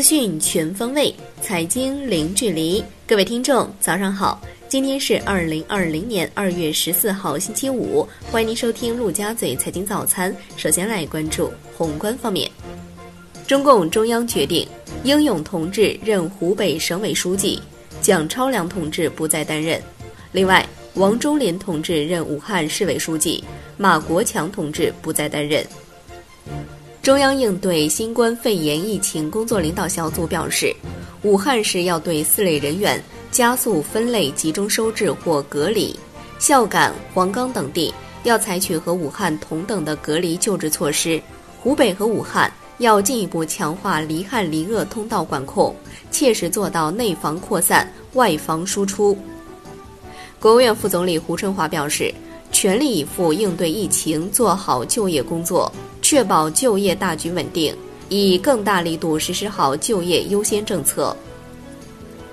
资讯全方位，财经零距离。各位听众，早上好！今天是二零二零年二月十四号，星期五。欢迎您收听陆家嘴财经早餐。首先来关注宏观方面，中共中央决定，英勇同志任湖北省委书记，蒋超良同志不再担任。另外，王忠林同志任武汉市委书记，马国强同志不再担任。中央应对新冠肺炎疫情工作领导小组表示，武汉市要对四类人员加速分类集中收治或隔离，孝感、黄冈等地要采取和武汉同等的隔离救治措施。湖北和武汉要进一步强化离汉离鄂通道管控，切实做到内防扩散、外防输出。国务院副总理胡春华表示，全力以赴应对疫情，做好就业工作。确保就业大局稳定，以更大力度实施好就业优先政策。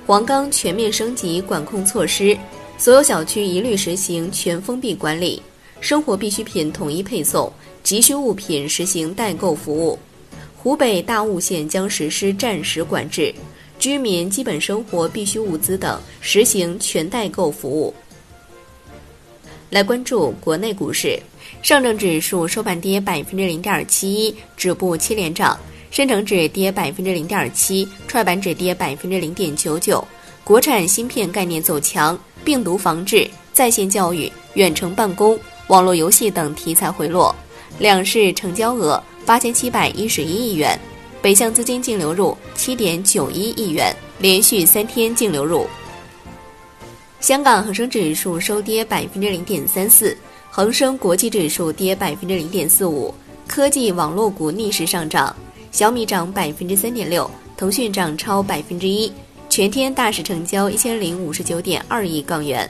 黄冈全面升级管控措施，所有小区一律实行全封闭管理，生活必需品统一配送，急需物品实行代购服务。湖北大悟县将实施暂时管制，居民基本生活必需物资等实行全代购服务。来关注国内股市。上证指数收盘跌百分之零点七一，止步七连涨；深成指跌百分之零点七，创业板指跌百分之零点九九。国产芯片概念走强，病毒防治、在线教育、远程办公、网络游戏等题材回落。两市成交额八千七百一十一亿元，北向资金净流入七点九一亿元，连续三天净流入。香港恒生指数收跌百分之零点三四。恒生国际指数跌百分之零点四五，科技网络股逆势上涨，小米涨百分之三点六，腾讯涨超百分之一，全天大市成交一千零五十九点二亿港元。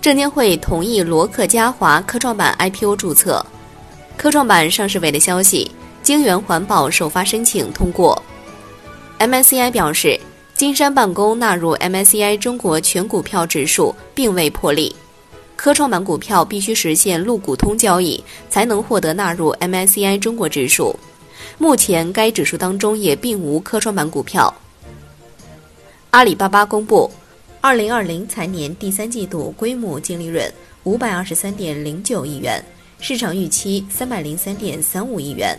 证监会同意罗克嘉华科创板 IPO 注册，科创板上市委的消息，京源环保首发申请通过。MSCI 表示，金山办公纳入 MSCI 中国全股票指数并未破例。科创板股票必须实现陆股通交易，才能获得纳入 MSCI 中国指数。目前该指数当中也并无科创板股票。阿里巴巴公布，二零二零财年第三季度规模净利润五百二十三点零九亿元，市场预期三百零三点三五亿元。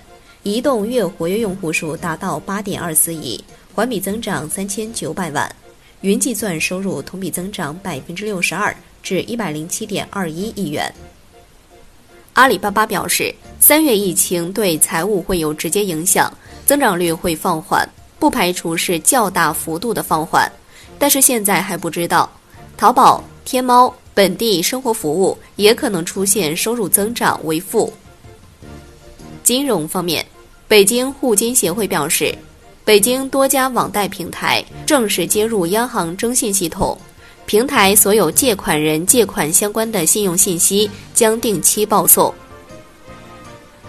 移动月活跃用户数达到八点二四亿，环比增长三千九百万。云计算收入同比增长百分之六十二。至一百零七点二一亿元。阿里巴巴表示，三月疫情对财务会有直接影响，增长率会放缓，不排除是较大幅度的放缓，但是现在还不知道。淘宝、天猫、本地生活服务也可能出现收入增长为负。金融方面，北京互金协会表示，北京多家网贷平台正式接入央行征信系统。平台所有借款人借款相关的信用信息将定期报送。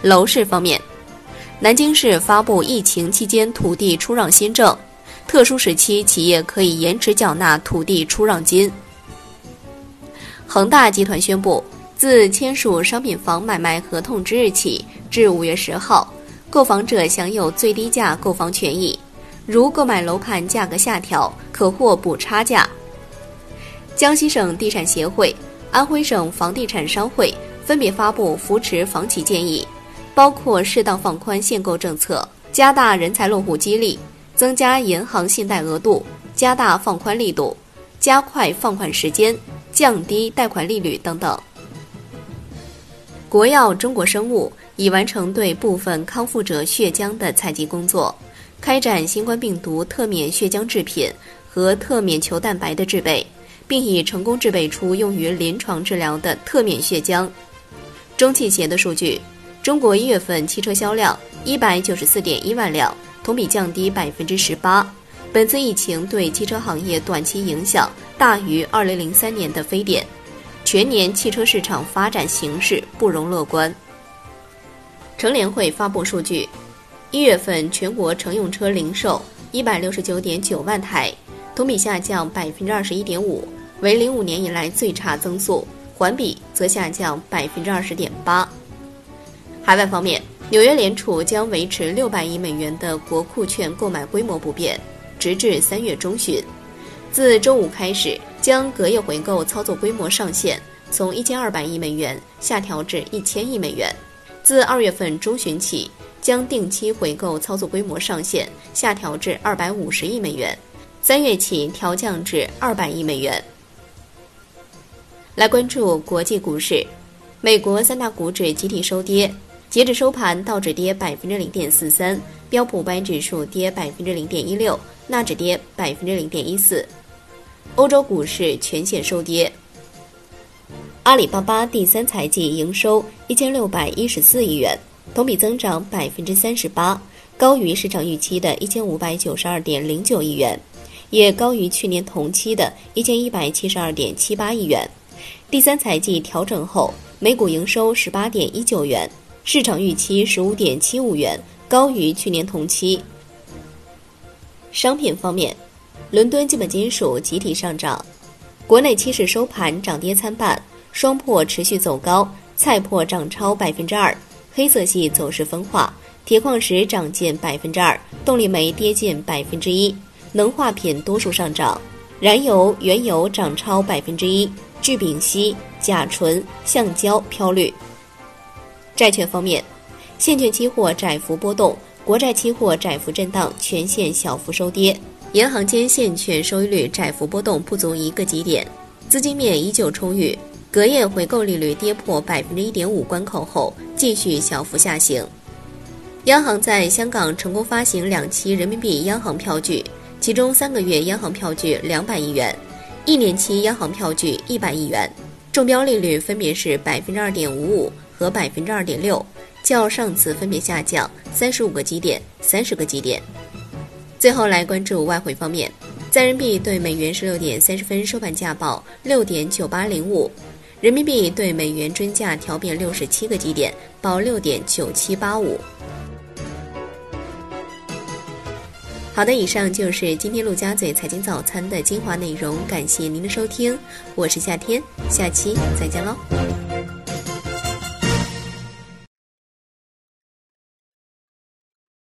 楼市方面，南京市发布疫情期间土地出让新政，特殊时期企业可以延迟缴纳土地出让金。恒大集团宣布，自签署商品房买卖合同之日起至五月十号，购房者享有最低价购房权益，如购买楼盘价格下调，可获补差价。江西省地产协会、安徽省房地产商会分别发布扶持房企建议，包括适当放宽限购政策、加大人才落户激励、增加银行信贷额度、加大放宽力度、加快放款时间、降低贷款利率等等。国药中国生物已完成对部分康复者血浆的采集工作，开展新冠病毒特免血浆制品和特免球蛋白的制备。并已成功制备出用于临床治疗的特免血浆。中汽协的数据，中国一月份汽车销量一百九十四点一万辆，同比降低百分之十八。本次疫情对汽车行业短期影响大于二零零三年的非典，全年汽车市场发展形势不容乐观。乘联会发布数据，一月份全国乘用车零售一百六十九点九万台，同比下降百分之二十一点五。为零五年以来最差增速，环比则下降百分之二十点八。海外方面，纽约联储将维持六百亿美元的国库券购买规模不变，直至三月中旬。自周五开始，将隔夜回购操作规模上限从一千二百亿美元下调至一千亿美元。自二月份中旬起，将定期回购操作规模上限下调至二百五十亿美元，三月起调降至二百亿美元。来关注国际股市，美国三大股指集体收跌，截至收盘，道指跌百分之零点四三，标普五百指数跌百分之零点一六，纳指跌百分之零点一四。欧洲股市全线收跌。阿里巴巴第三财季营收一千六百一十四亿元，同比增长百分之三十八，高于市场预期的一千五百九十二点零九亿元，也高于去年同期的一千一百七十二点七八亿元。第三财季调整后，每股营收十八点一九元，市场预期十五点七五元，高于去年同期。商品方面。伦敦基本金属集体上涨，国内期市收盘涨跌参半，双破持续走高，菜粕涨超百分之二，黑色系走势分化，铁矿石涨近百分之二，动力煤跌近百分之一，能化品多数上涨，燃油、原油涨超百分之一，聚丙烯、甲醇、橡胶飘绿。债券方面，现券期货窄幅波动，国债期货窄幅震荡，全线小幅收跌。银行间现券收益率窄幅波动不足一个基点，资金面依旧充裕。隔夜回购利率跌破百分之一点五关口后，继续小幅下行。央行在香港成功发行两期人民币央行票据，其中三个月央行票据两百亿元，一年期央行票据一百亿元，中标利率分别是百分之二点五五和百分之二点六，较上次分别下降三十五个基点、三十个基点。最后来关注外汇方面，在人民币对美元十六点三十分收盘价报六点九八零五，人民币对美元均价调变六十七个基点，报六点九七八五。好的，以上就是今天陆家嘴财经早餐的精华内容，感谢您的收听，我是夏天，下期再见喽。